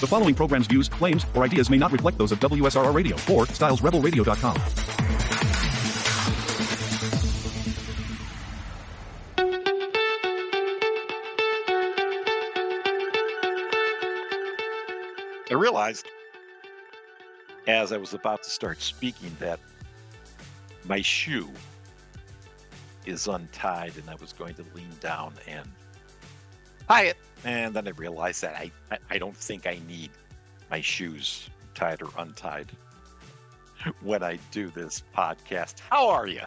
The following program's views, claims, or ideas may not reflect those of WSRR Radio or StylesRebelRadio.com. I realized as I was about to start speaking that my shoe is untied and I was going to lean down and it. And then I realized that I, I, I don't think I need my shoes tied or untied when I do this podcast. How are you?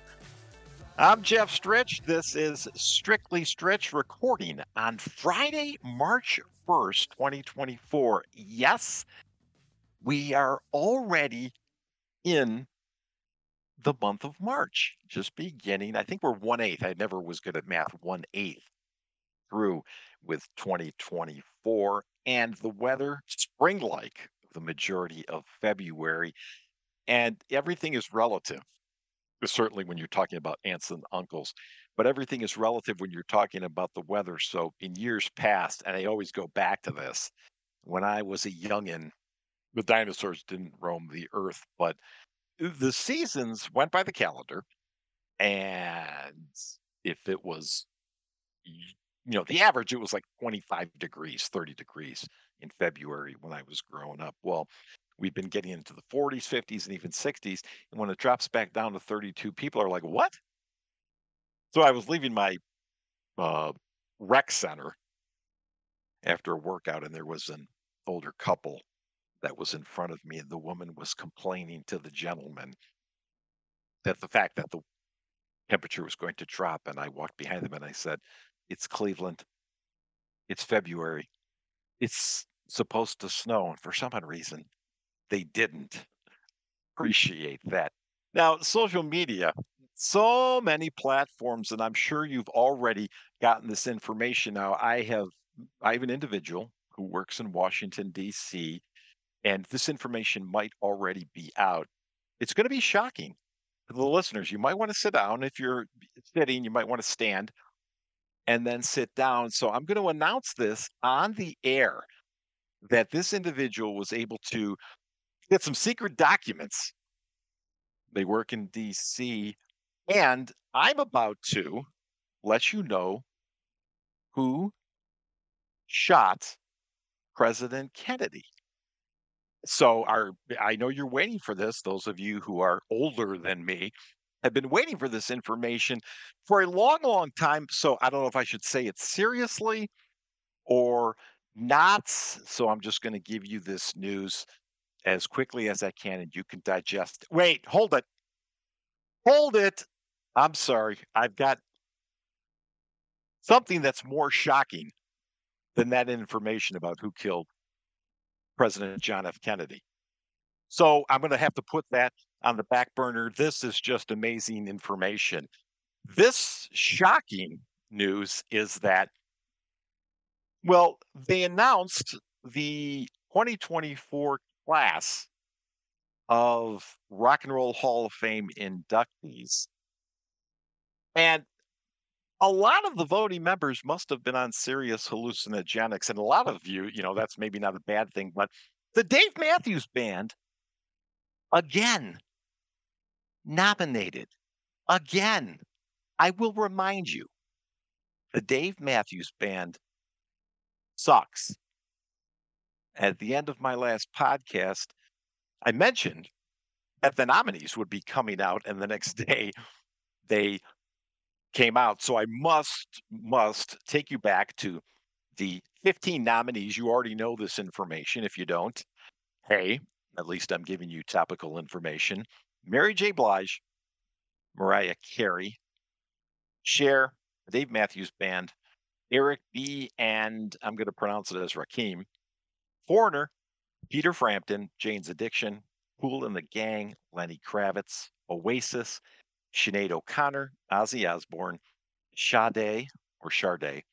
I'm Jeff Strich. This is Strictly Strich recording on Friday, March 1st, 2024. Yes, we are already in the month of March, just beginning. I think we're one eighth. I never was good at math, one eighth through with 2024. And the weather spring like the majority of February. And everything is relative certainly when you're talking about aunts and uncles, but everything is relative when you're talking about the weather. So in years past, and I always go back to this, when I was a youngin, the dinosaurs didn't roam the earth, but the seasons went by the calendar. And if it was, you know, the average, it was like 25 degrees, 30 degrees in February when I was growing up. Well, We've been getting into the 40s, 50s, and even 60s. And when it drops back down to 32, people are like, what? So I was leaving my uh, rec center after a workout, and there was an older couple that was in front of me, and the woman was complaining to the gentleman that the fact that the temperature was going to drop. And I walked behind them and I said, It's Cleveland. It's February. It's supposed to snow. And for some reason, they didn't appreciate that. Now, social media, so many platforms, and I'm sure you've already gotten this information. Now, I have I have an individual who works in Washington, DC, and this information might already be out. It's going to be shocking to the listeners. You might want to sit down. If you're sitting, you might want to stand and then sit down. So I'm going to announce this on the air that this individual was able to get some secret documents. They work in DC. And I'm about to let you know who shot President Kennedy. So our I know you're waiting for this. Those of you who are older than me have been waiting for this information for a long, long time. So I don't know if I should say it seriously or not. So I'm just going to give you this news as quickly as I can and you can digest. Wait, hold it. Hold it. I'm sorry. I've got something that's more shocking than that information about who killed President John F. Kennedy. So I'm going to have to put that on the back burner. This is just amazing information. This mm. shocking news is that, well, they announced the 2024 class of Rock and Roll Hall of Fame inductees. And a lot of the voting members must have been on serious hallucinogenics. And a lot of you, you know, that's maybe not a bad thing, but the Dave Matthews Band, again, nominated. Again, I will remind you the Dave Matthews Band sucks at the end of my last podcast, I mentioned that the nominees would be coming out, and the next day they came out. So I must, must take you back to the 15 nominees. You already know this information. If you don't, hey, at least I'm giving you topical information. Mary J. Blige, Mariah Carey, Cher, Dave Matthews Band, Eric B., and I'm going to pronounce it as Rakim, Foreigner, Peter Frampton, Jane's Addiction, Kool and the Gang, Lenny Kravitz, Oasis, Sinead O'Connor, Ozzy Osbourne, Sade or Sade,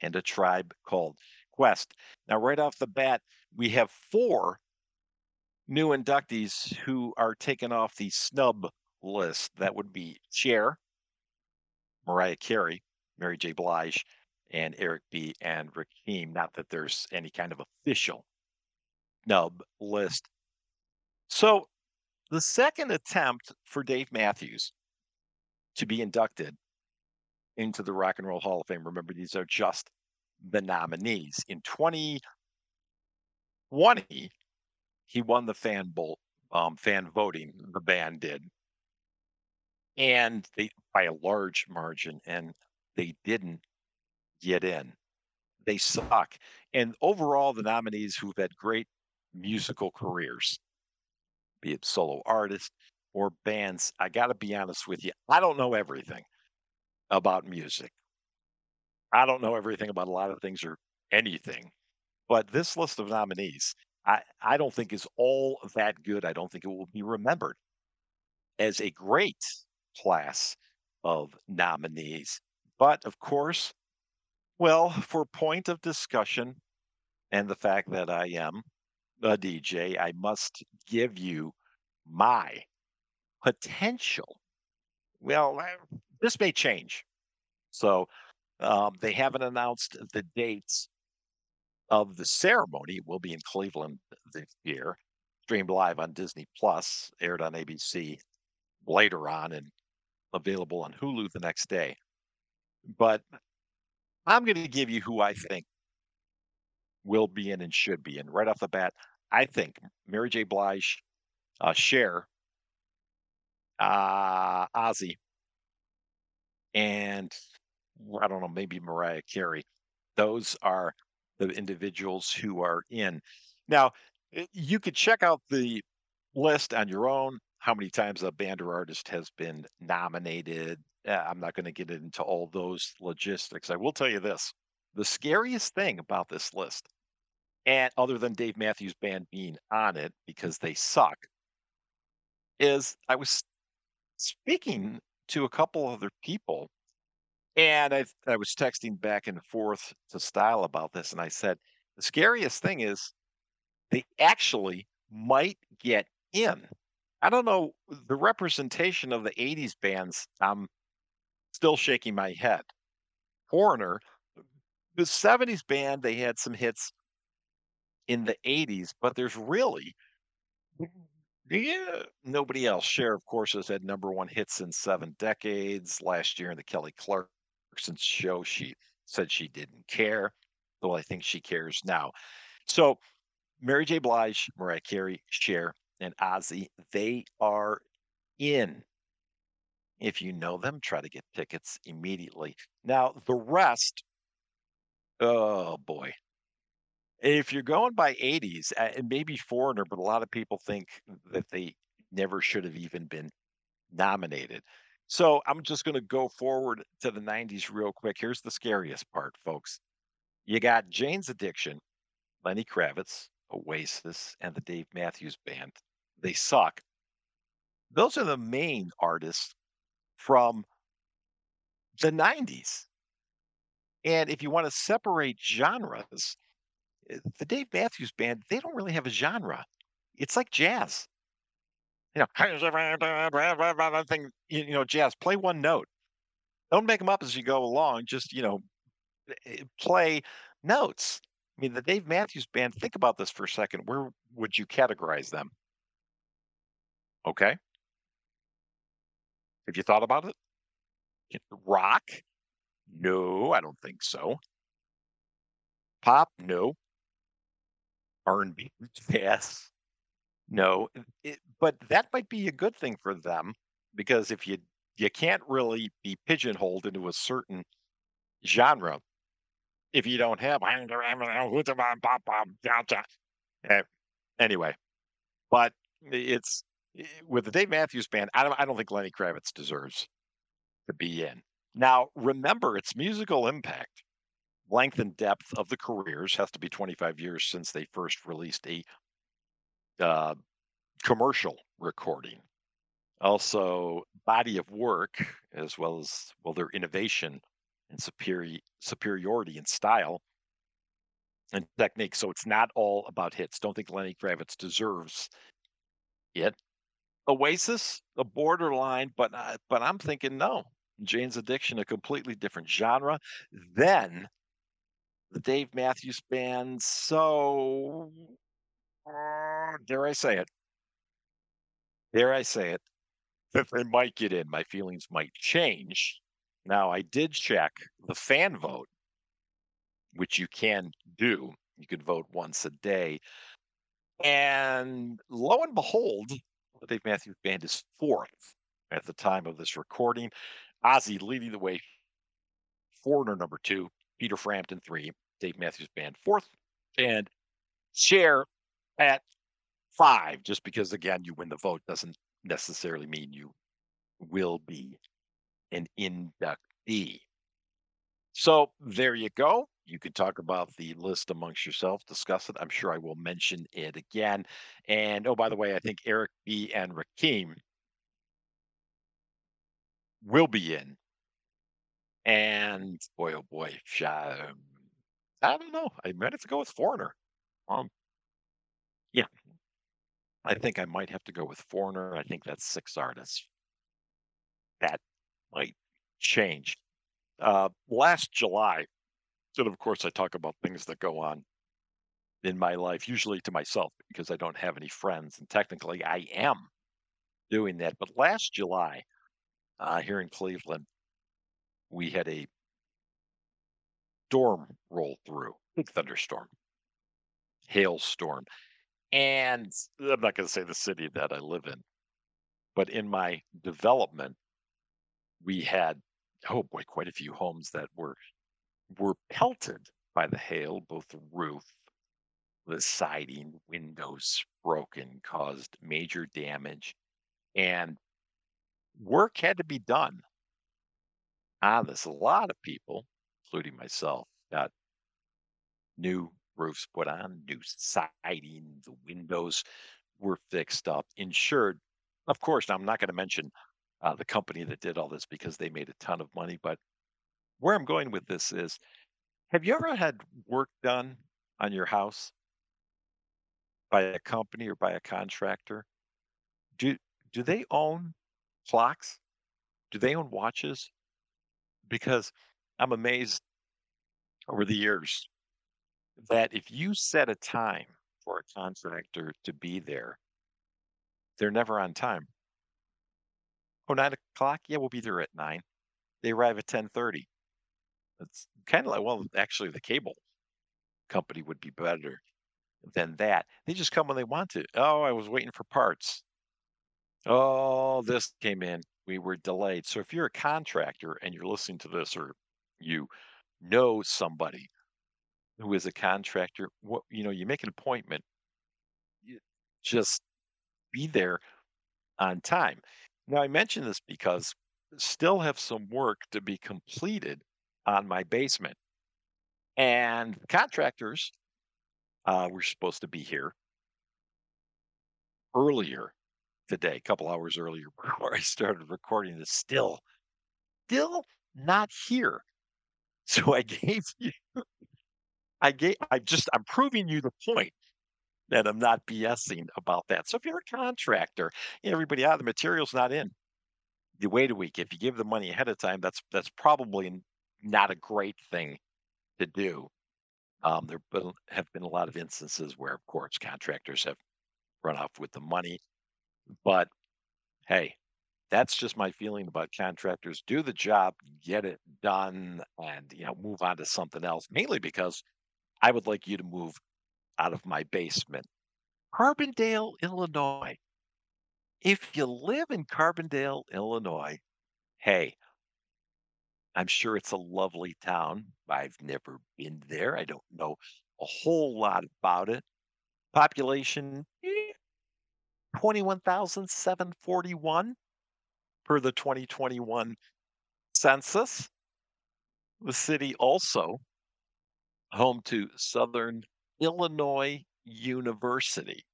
and a tribe called Quest. Now, right off the bat, we have four new inductees who are taken off the snub list. That would be Cher, Mariah Carey, Mary J. Blige, and Eric B. and Rakim. Not that there's any kind of official snub list. So the second attempt for Dave Matthews to be inducted into the Rock and Roll Hall of Fame. Remember, these are just the nominees. In 2020, he won the fan bolt, um, fan voting. The band did, and they by a large margin, and they didn't get in. They suck. And overall, the nominees who've had great musical careers, be it solo artists or bands, I got to be honest with you, I don't know everything about music. I don't know everything about a lot of things or anything, but this list of nominees, I, I don't think is all that good. I don't think it will be remembered as a great class of nominees. But of course, well, for point of discussion and the fact that I am a DJ, I must give you my potential. Well, this may change. So um, they haven't announced the dates of the ceremony. Will be in Cleveland this year, streamed live on Disney Plus, aired on ABC later on, and available on Hulu the next day. But I'm going to give you who I think will be in and should be in. Right off the bat, I think Mary J. Blige, uh, Cher, uh, Ozzy, and I don't know, maybe Mariah Carey. Those are the individuals who are in. Now, eh, you could check out the list on your own, how many times a band or artist has been nominated. Uh, I'm not going to get into all those logistics. I will tell you this the scariest thing about this list, and other than Dave Matthews Band being on it because they suck, is I was speaking to a couple other people and I I was texting back and forth to Style about this, and I said, the scariest thing is they actually might get in. I don't know the representation of the 80s bands. I'm still shaking my head. Foreigner, the 70s band, they had some hits in the 80s, but there's really yeah, nobody else. Cher, of course, has had number one hits in seven decades. Last year in the Kelly Clark since show, she said she didn't care. Well, I think she cares now. So, Mary J. Blige, Mariah Carey, Cher, and Ozzy, they are in. If you know them, try to get tickets immediately. Now, the rest, oh boy. If you're going by 80s, uh, and maybe Foreigner, but a lot of people think that they never should have even been nominated. So I'm just going to go forward to the 90s real quick. Here's the scariest part, folks. You got Jane's Addiction, Lenny Kravitz, Oasis, and the Dave Matthews Band. They suck. Those are the main artists from the 90s. And if you want to separate genres, eh, the Dave Matthews Band, they don't really have a genre. It's like jazz you know, thing, you know, jazz, play one note. Don't make them up as you go along. Just, you know, eh, play notes. I mean, the Dave Matthews Band, think about this for a second. Where would you categorize them? Okay. Have you thought about it? Rock? No, I don't think so. Pop? No. R&B? Yes. No, it, but that might be a good thing for them because if you you can't really be pigeonholed into a certain genre if you don't have eh, anyway. But it's with the Dave Matthews Band. I don't I don't think Lenny Kravitz deserves to be in. Now remember, its musical impact, length and depth of the careers has to be 25 years since they first released a uh, commercial recording. Also, body of work, as well as well, their innovation and superior superiority in style and technique. So it's not all about hits. Don't think Lenny Kravitz deserves it. Oasis, a borderline, but uh, but I'm thinking no. Jane's Addiction, a completely different genre. Then the Dave Matthews Band. So uh, dare I say it, dare I say it, that they might get in. My feelings might change. Now, I did check the fan vote, which you can do. You could vote once a day. And lo and behold, the Dave Matthews Band is fourth at the time of this recording. Ozzy leading the way, Foreigner number two, Peter Frampton three, Dave Matthews Band fourth, and Cher at five, just because, again, you win the vote doesn't necessarily mean you will be an inductee. So there you go. You can talk about the list amongst yourself, discuss it. I'm sure I will mention it again. And oh, by the way, I think Eric B. and Rakim will be in. And boy, oh boy, I don't know. I might have to go with Foreigner. Um, I think I might have to go with Foreigner. I think that's six artists. That might change. Uh, last July, and of course, I talk about things that go on in my life, usually to myself because I don't have any friends. And technically, I am doing that. But last July, uh, here in Cleveland, we had a storm roll through, big thunderstorm, hailstorm. And I'm not going to say the city that I live in, but in my development, we had, oh boy, quite a few homes that were were pelted by the hail, both the roof, the siding, windows broken, caused major damage. And work had to be done ah, on this. A lot of people, including myself, got new roofs put on, new siding, the windows were fixed up, insured. Of course, I'm not going to mention uh, the company that did all this because they made a ton of money. But where I'm going with this is have you ever had work done on your house by a company or by a contractor? Do do they own clocks? Do they own watches? Because I'm amazed over the years that if you set a time for a contractor to be there, they're never on time. Oh, nine o'clock? Yeah, we'll be there at nine. They arrive at ten thirty. It's kind of like well, actually, the cable company would be better than that. They just come when they want to. Oh, I was waiting for parts. Oh, this came in. We were delayed. So if you're a contractor and you're listening to this, or you know somebody who is a contractor, what you know, you make an appointment. You just be there on time. Now, I mention this because still have some work to be completed on my basement. And contractors uh, were supposed to be here earlier today, a couple hours earlier before I started recording this. Still, still not here. So I gave you I gave, I just, I'm proving you the point that I'm not BSing about that. So if you're a contractor, everybody out, ah, the material's not in. You wait a week. If you give the money ahead of time, that's that's probably not a great thing to do. Um, there have been a lot of instances where, of course, contractors have run off with the money. But hey, that's just my feeling about contractors. Do the job, get it done, and you know, move on to something else. Mainly because I would like you to move out of my basement. Carbondale, Illinois. If you live in Carbondale, Illinois, hey, I'm sure it's a lovely town. I've never been there. I don't know a whole lot about it. Population eh, 21,741 per the 2021 census. The city also home to Southern Illinois University.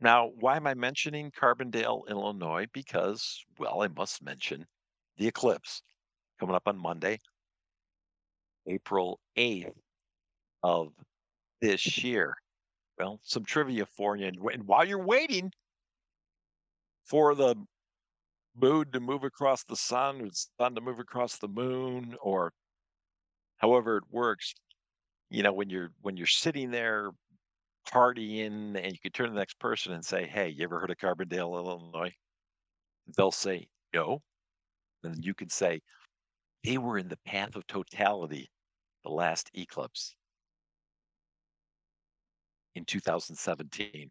Now, why am I mentioning Carbondale, Illinois? Because, well, I must mention the eclipse coming up on Monday, April 8th of this year. Well, some trivia for you. And while you're waiting for the moon to move across the sun, or the sun to move across the moon, or however it works, you know when you're when you're sitting there partying, and you could turn to the next person and say, "Hey, you ever heard of Carbondale, Illinois?" They'll say, "No." And you can say, "They were in the path of totality the last eclipse in 2017."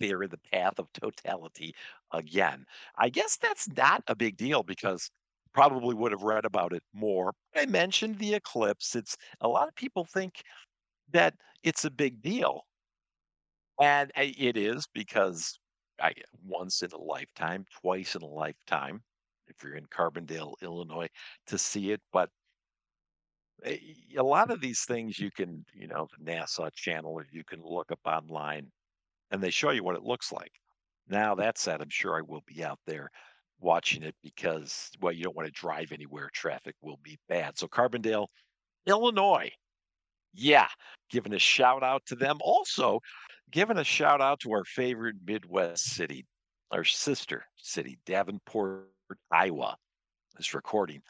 They are in the path of totality again. I guess that's not a big deal because probably would have read about it more. I mentioned the eclipse. It's a lot of people think that it's a big deal. And uh, it is because I once in a lifetime, twice in a lifetime, if you're in Carbondale, Illinois, to see it. But a a lot of these things you can, you know, the NASA channel, or you can look up online and they show you what it looks like. Now, that said, I'm sure I will be out there watching it because, well, you don't want to drive anywhere. Traffic will be bad. So, Carbondale, Illinois. Yeah, giving a shout out to them. Also, giving a shout out to our favorite Midwest city, our sister city, Davenport, Iowa, is recording.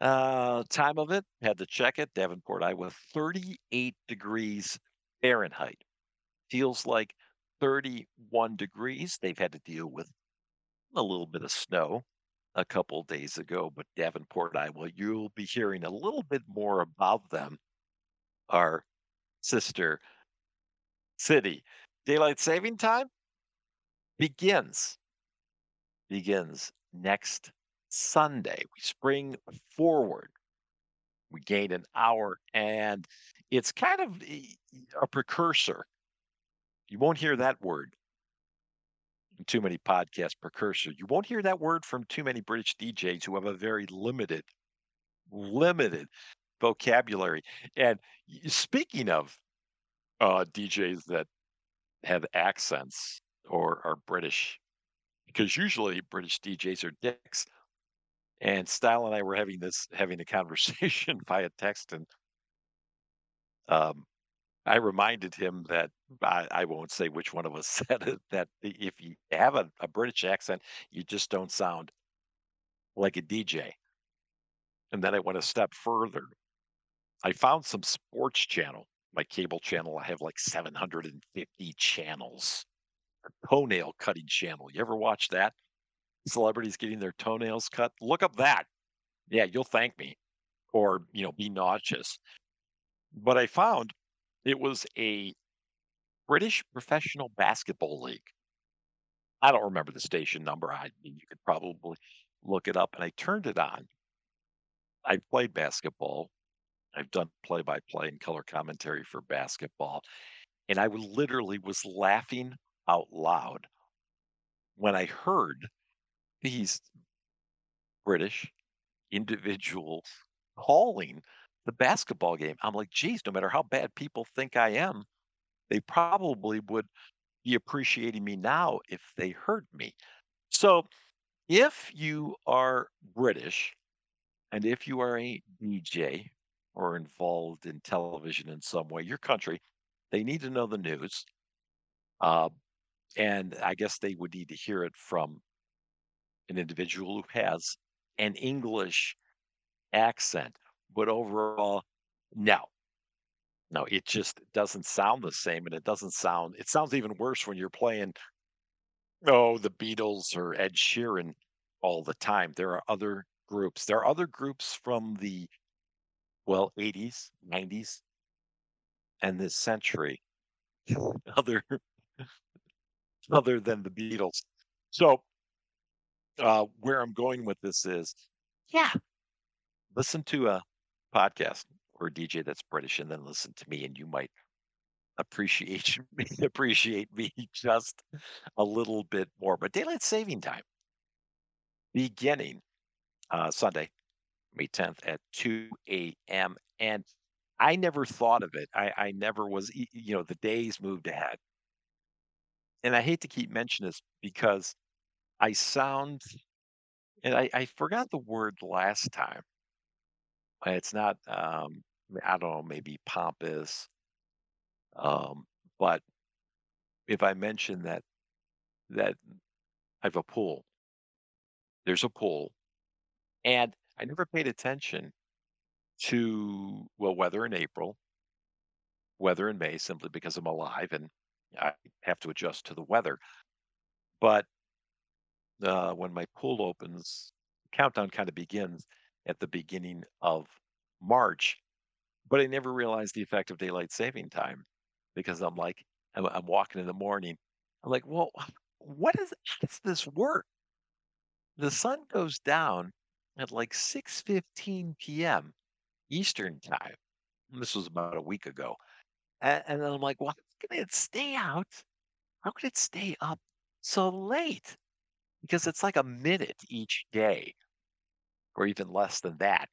Uh, time of it, had to check it. Davenport, Iowa, 38 degrees Fahrenheit. Feels like 31 degrees. They've had to deal with a little bit of snow a couple days ago, but Davenport, Iowa, you'll be hearing a little bit more about them, our sister city. Daylight saving time begins begins next Sunday. We spring forward. We gain an hour, and it's kind of eh, a precursor. You won't hear that word too many podcasts, precursor. You won't hear that word from too many British DJs who have a very limited, limited vocabulary. And speaking of uh, DJs that have accents or are British, because usually British DJs are dicks. And Style and I were having this having a conversation via text, and um, I reminded him that I, I won't say which one of us said it. That if you have a, a British accent, you just don't sound like a DJ. And then I went a step further. I found some sports channel, my cable channel. I have like 750 channels. A toenail cutting channel. You ever watch that? Celebrities getting their toenails cut. Look up that. Yeah, you'll thank me, or you know, be nauseous. But I found it was a British professional basketball league. I don't remember the station number. I mean, you could probably look it up. And I turned it on. I played basketball. I've done play by play and color commentary for basketball. And I literally was laughing out loud when I heard these British individuals calling the basketball game. I'm like, geez, no matter how bad people think I am, they probably would be appreciating me now if they heard me. So if you are British and if you are a DJ or involved in television in some way, your country, they need to know the news. Uh, and I guess they would need to hear it from an individual who has an English accent. But overall, no, no, it just doesn't sound the same. And it doesn't sound, it sounds even worse when you're playing, oh, the Beatles or Ed Sheeran all the time. There are other groups. There are other groups from the, well, 80s, 90s, and this century, other other than the Beatles. So uh, where I'm going with this is, yeah, listen to a podcast or a DJ that's British, and then listen to me, and you might appreciate me appreciate me just a little bit more. But daylight saving time beginning uh, Sunday, May 10th at 2 a.m. And I never thought of it. I, I never was, you know, the days moved ahead. And I hate to keep mentioning this because I sound, and I, I forgot the word last time. It's not, um, I don't know, maybe pompous. Um, but if I mention that that I have a pool, there's a pool, and I never paid attention to well weather in April weather in May simply because I'm alive and I have to adjust to the weather. But uh, when my pool opens, countdown kind of begins at the beginning of March. But I never realized the effect of daylight saving time because I'm like, I'm, I'm walking in the morning. I'm like, well, what is, how does this work? The sun goes down at like 6:15 p.m. Eastern time. This was about a week ago. And, and then I'm like, well, how can it stay out? How could it stay up so late? Because it's like a minute each day, or even less than that,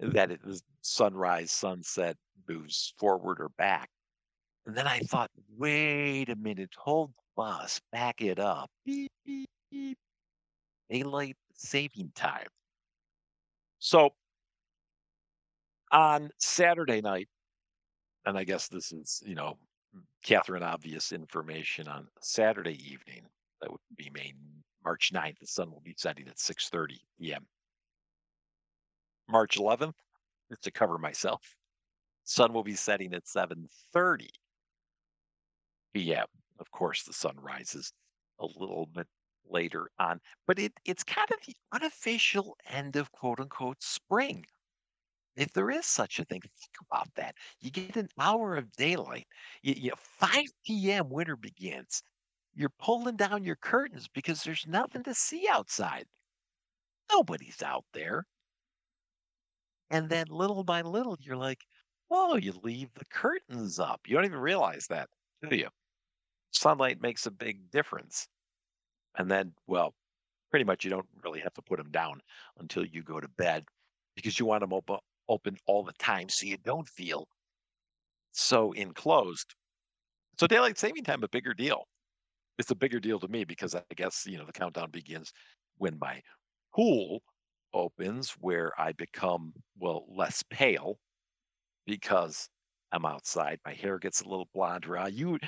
that it is sunrise, sunset moves forward or back. And then I thought, wait a minute, hold the bus, back it up. Beep, beep, beep. Daylight saving time. So on Saturday night, and I guess this is, you know, Catherine obvious information on Saturday evening. That would be May March 9th. The sun will be setting at 6:30 p.m. March 11th, just to cover myself, sun will be setting at 7:30 p.m. Of course, the sun rises a little bit later on, but it, it's kind of the unofficial end of quote unquote spring. If there is such a thing, think about that. You get an hour of daylight. You, you 5 p.m. winter begins. You're pulling down your curtains because there's nothing to see outside. Nobody's out there. And then little by little, you're like, oh, you leave the curtains up. You don't even realize that, do you? Sunlight makes a big difference. And then, well, pretty much you don't really have to put them down until you go to bed because you want them open, open all the time so you don't feel so enclosed. So daylight saving time a bigger deal. It's a bigger deal to me because I guess you know the countdown begins when my pool opens, where I become well less pale because I'm outside. My hair gets a little blonder. Uh, you,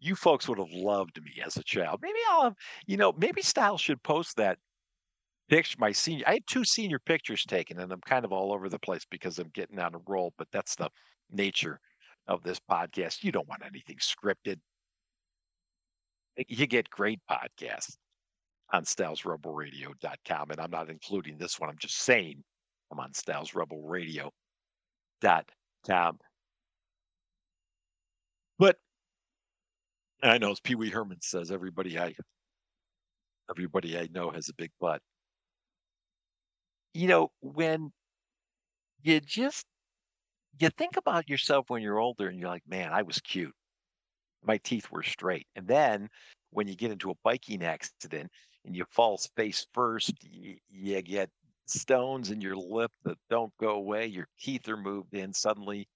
you folks would have loved me as a child. Maybe I'll have, you know, maybe Style should post that picture. My senior, I had two senior pictures taken, and I'm kind of all over the place because I'm getting on a roll. But that's the nature of this podcast. You don't want anything scripted. You get great podcasts on stylesrebelradio.com. And I'm not including this one. I'm just saying I'm on stylesrebelradio.com. But I know as Pee Wee Herman says, everybody I everybody I know has a big butt. You know, when you just you think about yourself when you're older and you're like, man, I was cute. My teeth were straight. And then when you get into a biking accident and you fall face first, you, you get stones in your lip that don't go away, your teeth are moved in, suddenly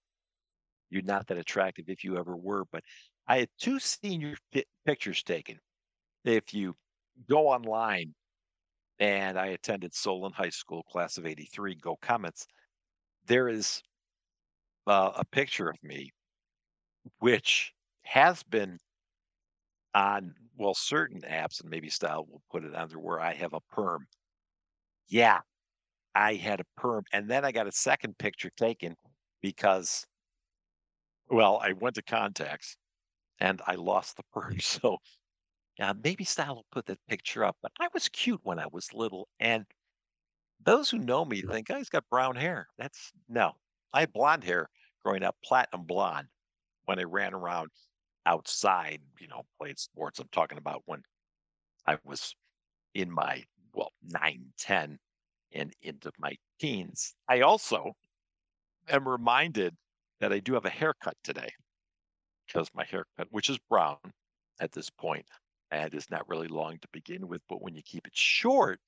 you're not that attractive if you ever were. But I had two senior pi- pictures taken. If you go online, and I attended Solon High School, class of 83, go Comets, there is uh, a picture of me, which has been on, well, certain apps, and maybe Style will put it under where I have a perm. Yeah, I had a perm. And then I got a second picture taken because well, I went to contacts and I lost the perm. So uh, maybe Style will put that picture up. But I was cute when I was little. And those who know me think, oh, he's got brown hair. That's no, I had blonde hair growing up, platinum blonde when I ran around outside, you know, played sports. I'm talking about when I was in my, well, nine, 10 and into my teens. I also am reminded that I do have a haircut today because my haircut, which is brown at this point, and is not really long to begin with, but when you keep it short,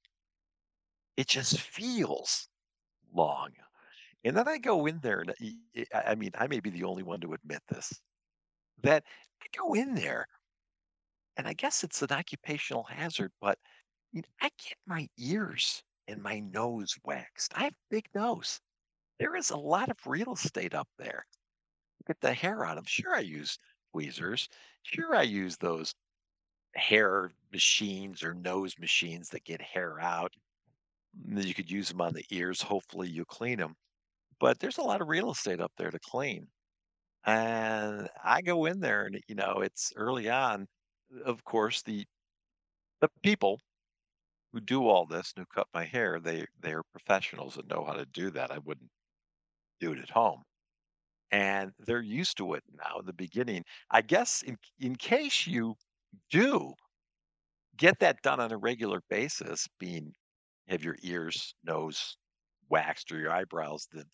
it just feels long. And then I go in there, and eh, I mean, I may be the only one to admit this, that I go in there, and I guess it's an occupational hazard, but I get my ears and my nose waxed. I have a big nose. There is a lot of real estate up there. Get the hair out of. Sure, I use tweezers. Sure, I use those hair machines or nose machines that get hair out. Mm, You could use them on the ears. Hopefully, you clean them. But there's a lot of real estate up there to clean. And I go in there and, you know, it's early on. Of course, the the people who do all this and who cut my hair, they they're professionals and know how to do that. I wouldn't do it at home. And they're used to it now in the beginning. I guess in in case you do get that done on a regular basis, being have your ears, nose waxed or your eyebrows, the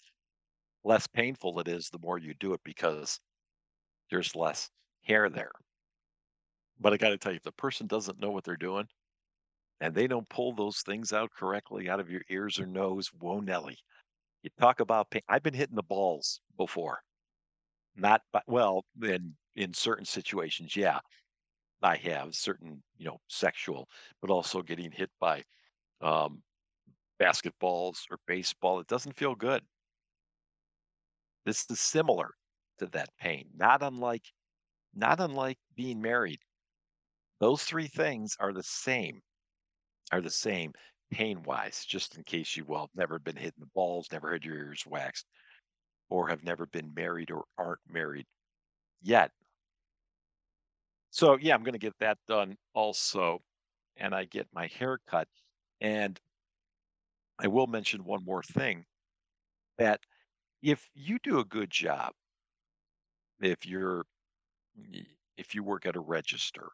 less painful it is the more you do it because there's less hair there. But I got to tell you, if the person doesn't know what they're doing and they don't pull those things out correctly out of your ears or nose, whoa, Nelly. You talk about pain. I've been hitting the balls before. Not, by, well, in in certain situations, yeah, I have certain, you know, sexual, but also getting hit by um, basketballs or baseball. It doesn't feel good. This is similar to that pain, not unlike not unlike being married. Those three things are the same, are the same pain-wise, just in case you, well, never been hit in the balls, never had your ears waxed, or have never been married or aren't married yet. So yeah, I'm gonna get that done also, and I get my hair cut. And I will mention one more thing that if you do a good job, if you're if you work at a register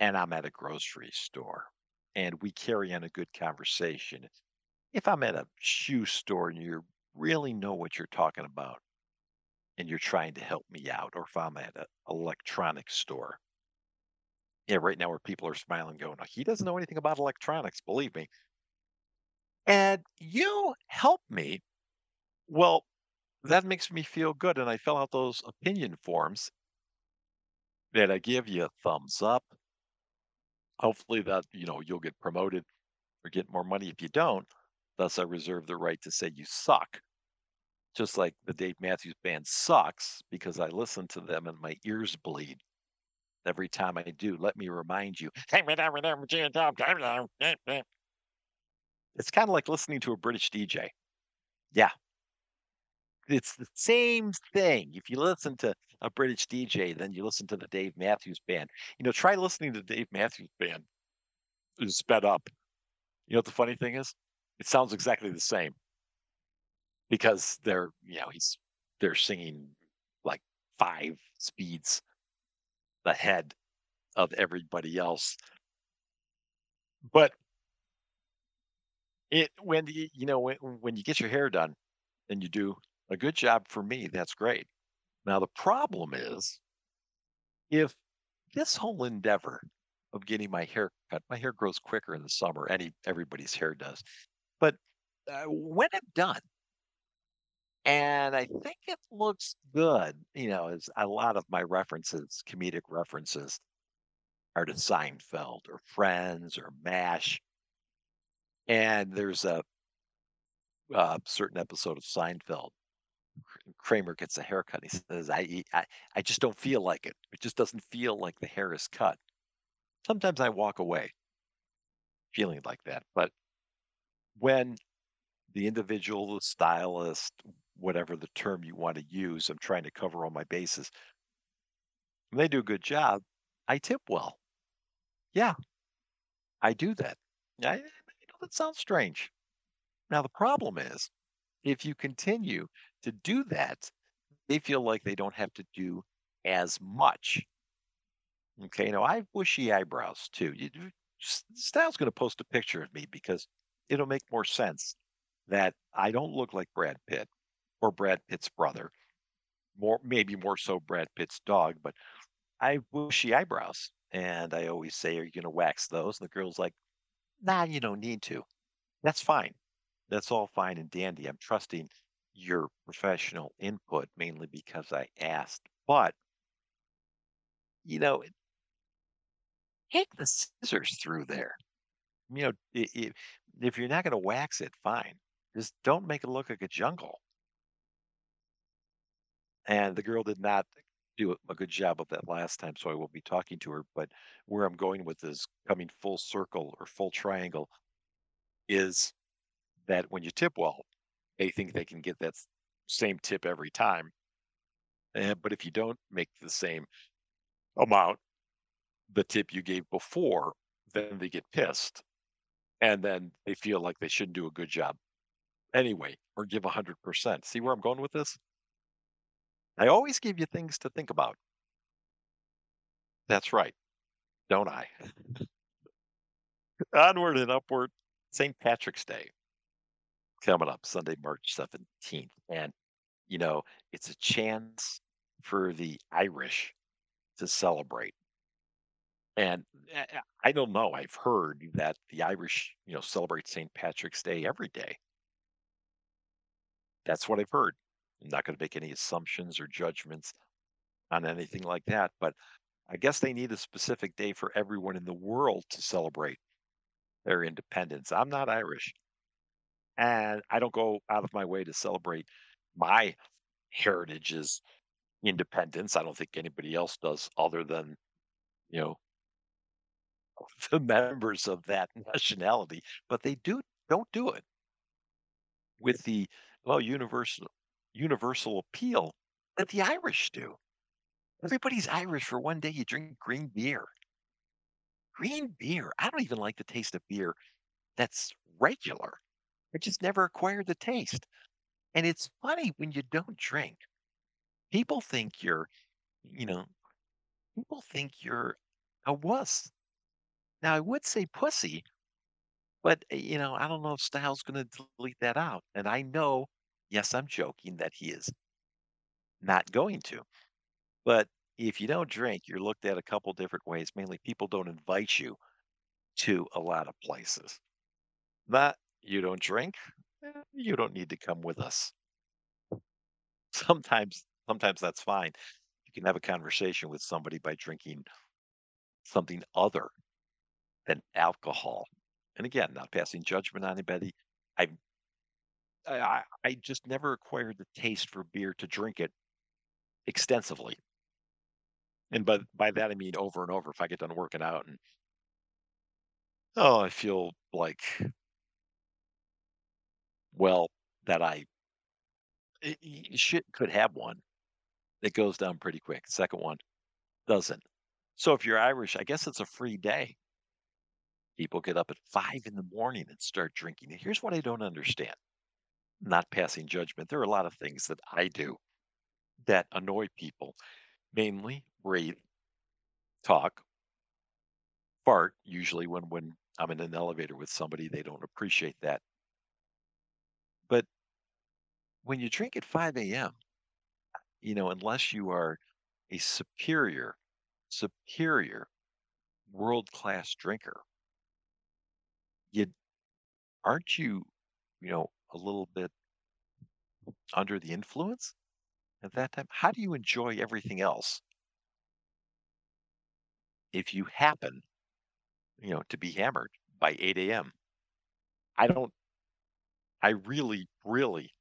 and I'm at a grocery store and we carry on a good conversation, if I'm at a shoe store and you really know what you're talking about and you're trying to help me out, or if I'm at an electronics store, yeah, right now where people are smiling, going, "Oh, he doesn't know anything about electronics, believe me. And you help me. Well, that makes me feel good. And I fill out those opinion forms that I give you a thumbs up. Hopefully that, you know, you'll get promoted or get more money if you don't. Thus, I reserve the right to say you suck. Just like the Dave Matthews Band sucks because I listen to them and my ears bleed every time I do. Let me remind you. It's kind of like listening to a British DJ. Yeah, it's the same thing. If you listen to a British DJ, then you listen to the Dave Matthews Band. You know, try listening to Dave Matthews Band is sped up. You know what the funny thing is? It sounds exactly the same because they're, you know, he's they're singing like five speeds ahead of everybody else. But it when you, you know when when you get your hair done and you do a good job for me, that's great. Now the problem is if this whole endeavor of getting my hair cut, my hair grows quicker in the summer. Any everybody's hair does, but uh, when I'm done, and I think it looks good, you know, as a lot of my references, comedic references, are to Seinfeld or Friends or MASH, and there's a, uh certain episode of Seinfeld. Kramer gets a haircut. He says, I, I, I just don't feel like it. It just doesn't feel like the hair is cut. Sometimes I walk away feeling like that. But when the individual, the stylist, whatever the term you want to use, I'm trying to cover all my bases. When they do a good job, I tip well. Yeah, I do that. I, I know that sounds strange. Now, the problem is if you continue to do that, they feel like they don't have to do as much. Okay, now I have bushy eyebrows too. You, Style's going to post a picture of me because it'll make more sense that I don't look like Brad Pitt or Brad Pitt's brother, more maybe more so Brad Pitt's dog, but I have bushy eyebrows. And I always say, Are you going to wax those? And the girl's like, Nah, you don't need to. That's fine. That's all fine and dandy. I'm trusting your professional input mainly because I asked. But, you know, take the scissors through mm. there. You know, i- i- if you're not going to wax it, fine. Just don't make it look like a jungle. And the girl did not do a a good job of that last time, so I will be talking to her. But where I'm going with this coming full circle or full triangle is that when you tip well, they think they can get that same tip every time. Eh, but if you don't make the same amount, the tip you gave before, then they get pissed. And then they feel like they shouldn't do a good job anyway or give 100%. See where I'm going with this? I always give you things to think about. That's right, don't I? Onward and upward. St. Patrick's Day coming up Sunday, March 17th. And, you know, it's a chance for the Irish to celebrate. And eh, eh, I don't know. I've heard that the Irish, you know, celebrate St. Patrick's Day every day. That's what I've heard. I'm not going to make any assumptions or judgments on anything like that, but I guess they need a specific day for everyone in the world to celebrate their independence. I'm not Irish, and I don't go out of my way to celebrate my heritage's independence. I don't think anybody else does other than, you know, the members of that nationality, but they do don't do it with the well universal universal appeal that the Irish do. Everybody's Irish for one day. You drink green beer. Green beer. I don't even like the taste of beer that's regular. I just never acquired the taste. And it's funny when you don't drink. People think you're, you know, people think you're a wuss. Now I would say pussy, but uh, you know, I don't know if Styles going to delete that out. And I know, yes, I'm joking that he is not going to. But if you don't drink, you're looked at a couple different ways. Mainly, people don't invite you to a lot of places. Not you don't drink, eh, you don't need to come with us. Sometimes, sometimes that's fine. You can have a conversation with somebody by drinking something other than alcohol. And again, not passing judgment on anybody. I I I I just never acquired the taste for beer to drink it extensively. And by by that I mean over and over. If I get done working out and oh, I feel like well that I i- i- shit could have one. It goes down pretty quick. Second one doesn't. So if you're Irish, I guess it's a free day. People get up at five in the morning and start drinking. And here's what I don't understand. Not passing judgment. There are a lot of things that I do that annoy people, mainly breathe, talk, fart. Usually when when I'm in an elevator with somebody, they don't appreciate that. But when you drink at 5 a.m., you know, unless you are a superior, superior world class drinker, you aren't you, you know, a little bit under the influence at that time? How do you enjoy everything else if you happen, you know, to be hammered by 8 a.m.? I don't, I really, really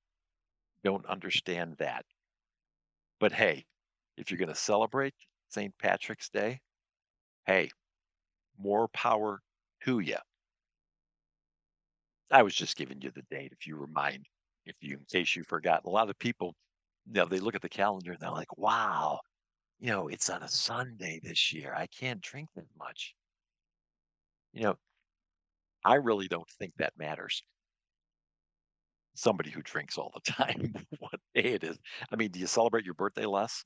don't understand that. But hey, if you're going to celebrate St. Patrick's Day, hey, more power to you. I was just giving you the date if you remind, if you, in case you forgot. A lot of people, you know, they look at the calendar and they're like, wow, you know, it's on a Sunday this year. I can't drink that much. You know, I really don't think that matters. Somebody who drinks all the time, what day it is. I mean, do you celebrate your birthday less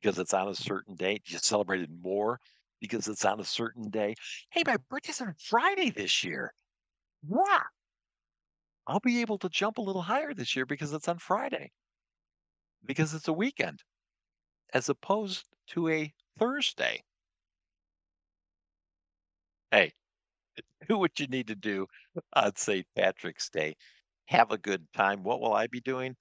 because it's on a certain day? Do you celebrate it more because it's on a certain day? Hey, my birthday's on Friday this year. Wow. I'll be able to jump a little higher this year because it's on Friday, because it's a weekend, as opposed to a Thursday. Hey, do what you need to do on St. Patrick's Day. Have a good time. What will I be doing?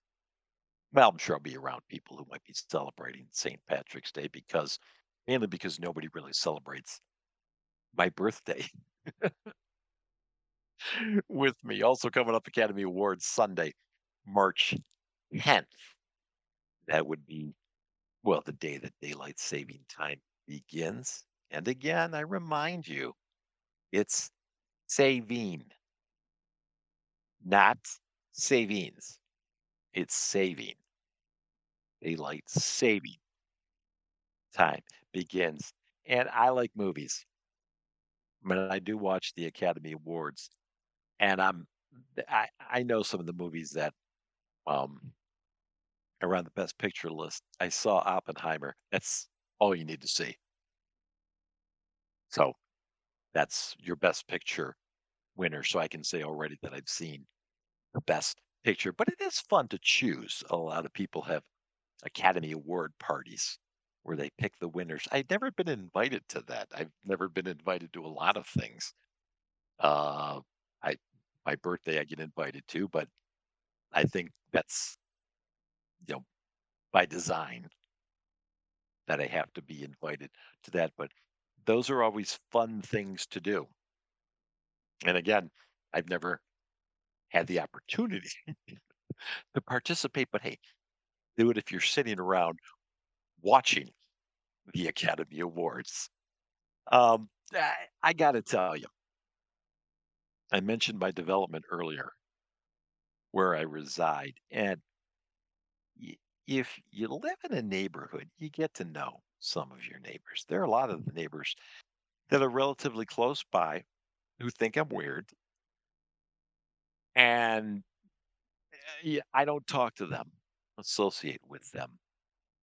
Well, I'm sure I'll be around people who might be celebrating St. Patrick's Day because mainly because nobody really celebrates my birthday with me. Also coming up Academy Awards Sunday, March 10th. That would be, well, the day that daylight saving time begins. And again, I remind you, it's saving, not savings. It's saving. daylight saving time begins. And I like movies. But I do watch the Academy Awards, and I'm I I know some of the movies that um are on the best picture list. I saw Oppenheimer. That's all you need to see. So that's your best picture winner. So I can say already that I've seen the best picture, but it is fun to choose. A lot of people have Academy Award parties where they pick the winners. I've never been invited to that. I've never been invited to a lot of things. Uh, I my birthday I get invited to, but I think that's you know by design that I have to be invited to that. But those are always fun things to do. And again, I've never had the opportunity to participate, but hey, do it if you're sitting around watching the Academy Awards. Um, I, I got to tell you, I mentioned my development earlier, where I reside, and if you live in a neighborhood, you get to know some of your neighbors. There are a lot of the neighbors that are relatively close by who think I'm weird, and uh, I don't talk to them, associate with them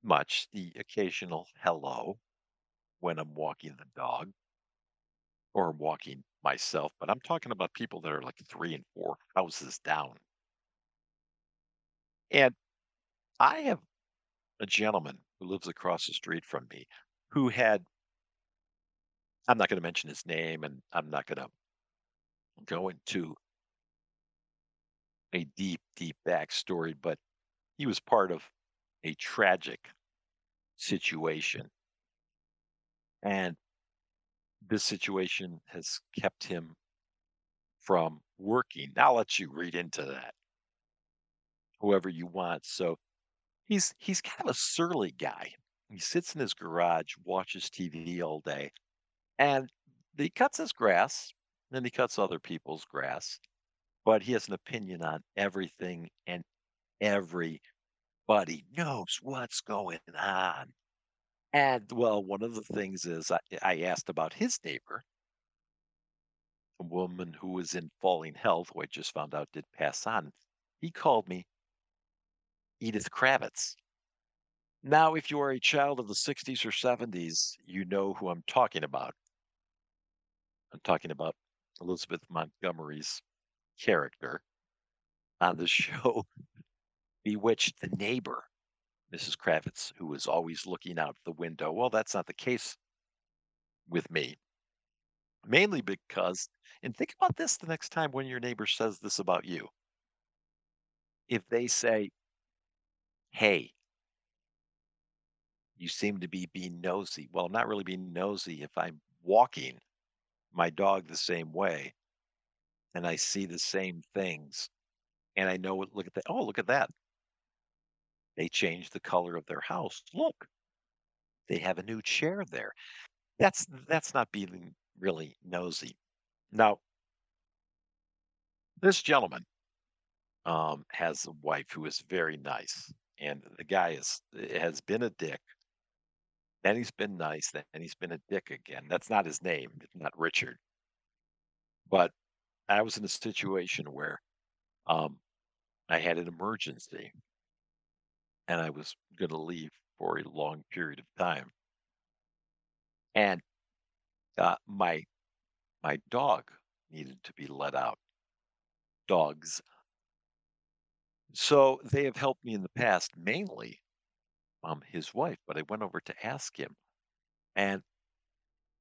much. The occasional hello when I'm walking the dog or walking myself, but I'm talking about people that are like 3 and 4 houses down. And I have a gentleman who lives across the street from me who had I'm not gonna mention his name, and I'm not gonna go into a deep, deep backstory, but he was part of a tragic situation, and this situation has kept him from working. I'll let you read into that, whoever you want. So he's he's kind of a surly guy. He sits in his garage, watches TV all day, and he cuts his grass, and then he cuts other people's grass, but he has an opinion on everything and everybody knows what's going on. And well, one of the things is I, I asked about his neighbor, a woman who was in falling health, who I just found out did pass on. He called me Edith Kravitz. Now, if you are a child of the 60s or 70s, you know who I'm talking about. I'm talking about Elizabeth Montgomery's character on the show Bewitched, the neighbor, Mrs. Kravitz, who was always looking out the window. Well, that's not the case with me. Mainly because, and think about this the next time when your neighbor says this about you. If they say, Hey, you seem to be being nosy. Well, I'm not really being nosy if I'm walking my dog the same way and I see the same things and I know look at that. Oh, look at that. They changed the color of their house. Look, they have a new chair there. That's that's not being really nosy. Now, this gentleman um, has a wife who is very nice, and the guy is has been a dick. Then he's been nice, then he's been a dick again. That's not his name. It's not Richard. But I was in a situation where um, I had an emergency and I was going to leave for a long period of time. And uh, my my dog needed to be let out. Dogs. So they have helped me in the past, mainly um, his wife. But I went over to ask him, and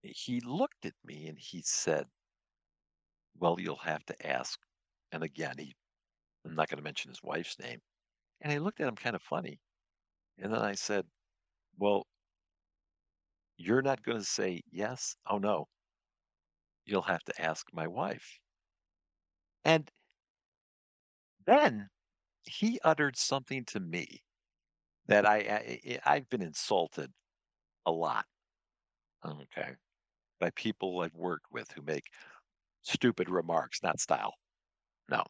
he looked at me and he said, "Well, you'll have to ask." And again, he I'm not going to mention his wife's name. And I looked at him kind of funny, and then I said, "Well, you're not going to say yes? Oh no, you'll have to ask my wife." And then he uttered something to me that I, I I've been insulted a lot, um, okay, by people I've worked with who make stupid remarks, not style. No,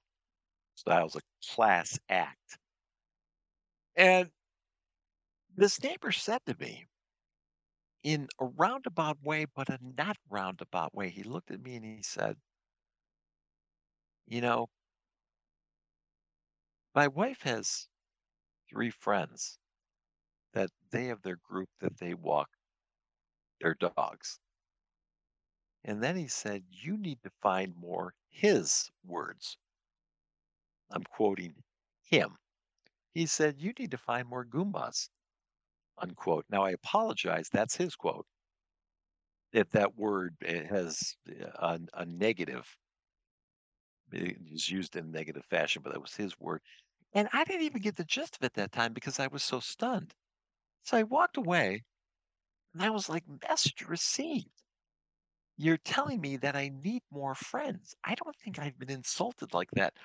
style's a class act. And This neighbor said to me in a roundabout way, but a not roundabout way, he looked at me and he said, You know, my wife has three friends that they have their group that they walk their dogs. And then he said, You need to find more his words. I'm quoting him. He said, You need to find more Goombas, unquote. Now, I apologize. That's his quote. If that word eh, has a, a negative, it is used in negative fashion, but that was his word. And I didn't even get the gist of it that time because I was so stunned. So I walked away and I was like, Message received. You're telling me that I need more friends. I don't think I've been insulted like that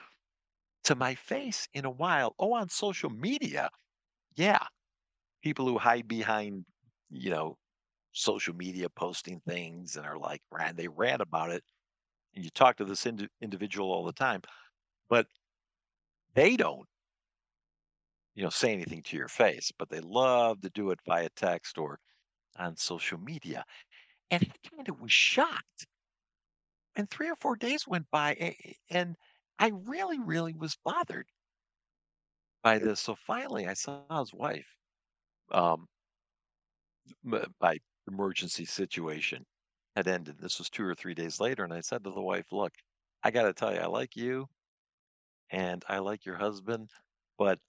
to my face in a while. Oh, on social media. Yeah. People who hide behind, you know, social media posting things and are like, ran, they ran about it. And you talk to this indi- individual all the time, but they don't, you know, say anything to your face, but they love to do it via text or on social media. And I kind of was shocked. And three or four days went by, and I really, really was bothered by this. So finally, I saw his wife. Um, by emergency situation had ended. This was two or three days later, and I said to the wife, "Look, I got to tell you, I like you, and I like your husband, but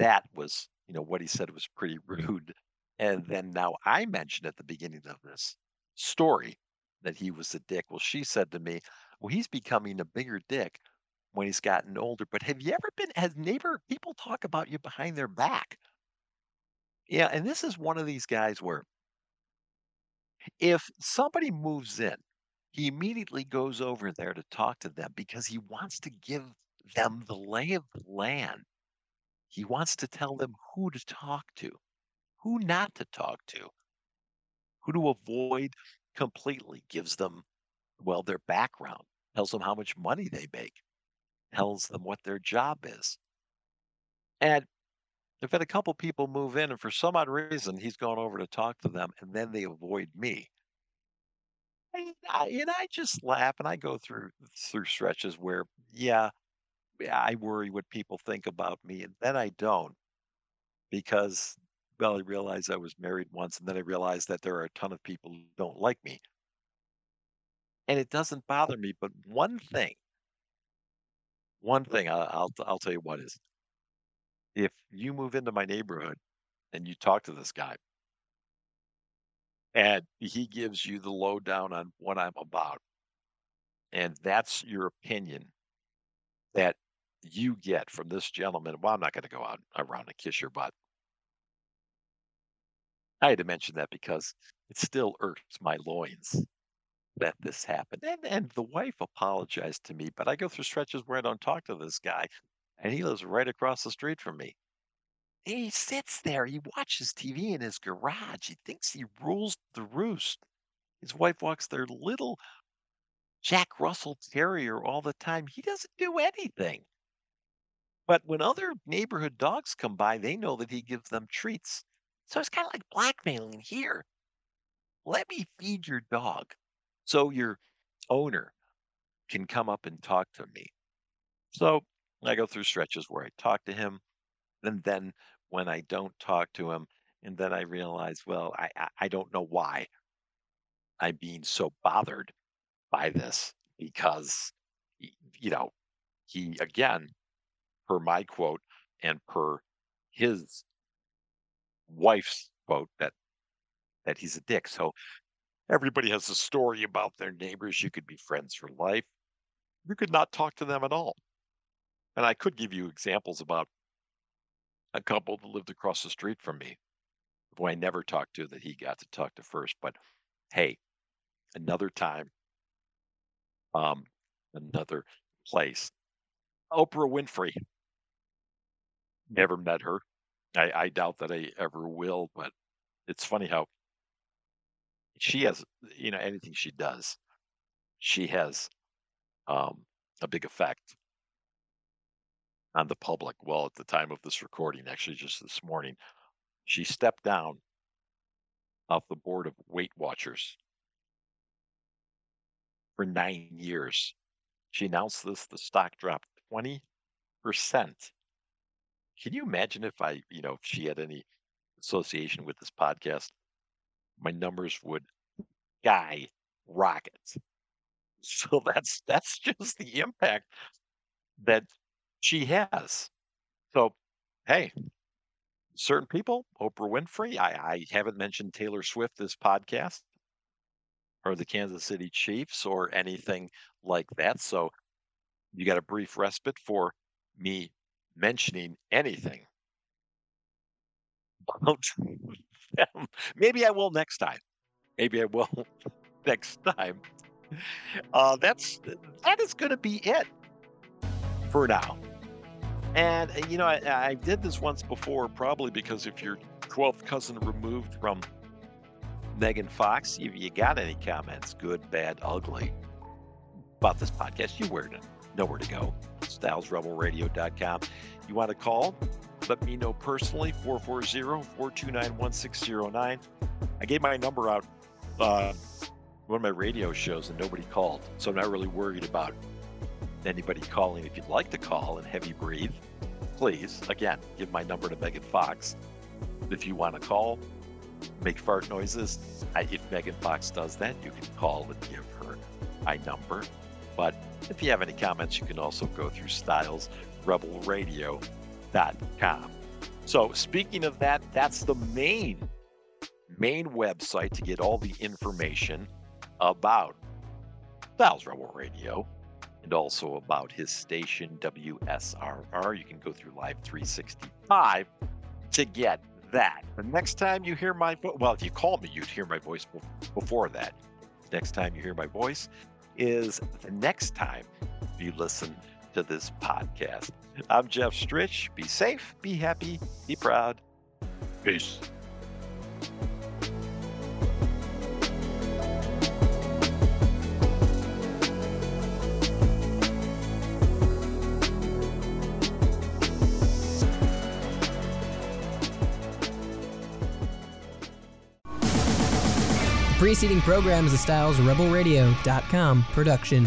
that was, you know, what he said was pretty rude." And then now I mentioned at the beginning of this story that he was a dick. Well, she said to me, "Well, he's becoming a bigger dick." When he's gotten older, but have you ever been? Has neighbor people talk about you behind their back? Yeah, and this is one of these guys where If somebody moves in, he immediately goes over there to talk to them because he wants to give them the lay of the land. He wants to tell them who to talk to, who not to talk to, who to avoid completely, gives them, well, their background, tells them how much money they make, tells them what their job is. And I've had a couple people move in, and for some odd reason, he's gone over to talk to them, and then they avoid me. And I, and I just laugh, and I go through through stretches where, yeah, yeah, I worry what people think about me, and then I don't because, well, I realized I was married once, and then I realized that there are a ton of people who don't like me, and it doesn't bother me. But one thing, one thing, I, I'll I'll tell you what is, if you move into my neighborhood and you talk to this guy, and he gives you the lowdown on what I'm about, and that's your opinion that you get from this gentleman. Well, I'm not going to go out around and kiss your butt. I had to mention that because it still irks my loins that this happened. And and the wife apologized to me, but I go through stretches where I don't talk to this guy, and he lives right across the street from me. He sits there, he watches TV in his garage. He thinks he rules the roost. His wife walks their little Jack Russell Terrier all the time. He doesn't do anything. But when other neighborhood dogs come by, they know that he gives them treats. So it's kind of like blackmailing here. Let me feed your dog so your owner can come up and talk to me. So I go through stretches where I talk to him, and then when I don't talk to him, and then I realize, well, I, I, I don't know why I'm being so bothered by this because, you know, he, again, per my quote and per his wife's quote, that that he's a dick. So everybody has a story about their neighbors. You could be friends for life. You could not talk to them at all. And I could give you examples about a couple that lived across the street from me who I never talked to that he got to talk to first. But hey, another time, um, another place. Oprah Winfrey. Never met her. I, I doubt that I ever will, but it's funny how she has, you know, anything she does, she has um, a big effect on the public. Well, at the time of this recording, actually, just this morning, she stepped down off the board of Weight Watchers for nine years. She announced this, the stock dropped 20%. Can you imagine if I, you know, if she had any association with this podcast, my numbers would guy rockets. So that's that's just the impact that she has. So, hey, certain people, Oprah Winfrey, I, I haven't mentioned Taylor Swift this podcast or the Kansas City Chiefs or anything like that. So you got a brief respite for me mentioning anything about them. Maybe I will next time. Maybe I will next time. Uh, that's that is going to be it for now. And uh, you know, I, I did this once before, probably because if you're 12th cousin removed from Megan Fox, if you got any comments, good, bad, ugly, about this podcast, you where to know where to go. StylesRebelRadio.com. You want to call? Let me know personally, 440-429-1609. I gave my number out uh, one of my radio shows and nobody called. So I'm not really worried about anybody calling. If you'd like to call and heavy breathe, please, again, give my number to Megan Fox. If you want to call, make fart noises. I, if Megan Fox does that, you can call and give her my number. If you have any comments, you can also go through stylesrebelradio.com. So, speaking of that, that's the main main website to get all the information about Styles Rebel Radio and also about his station WSRR. You can go through Live 365 to get that. The next time you hear my voice, well, if you called me, you'd hear my voice before that. Next time you hear my voice is the next time you listen to this podcast. I'm Jeff Strich. Be safe, be happy, be proud. Peace. Preceding program is a StylesRebelRadio.com production.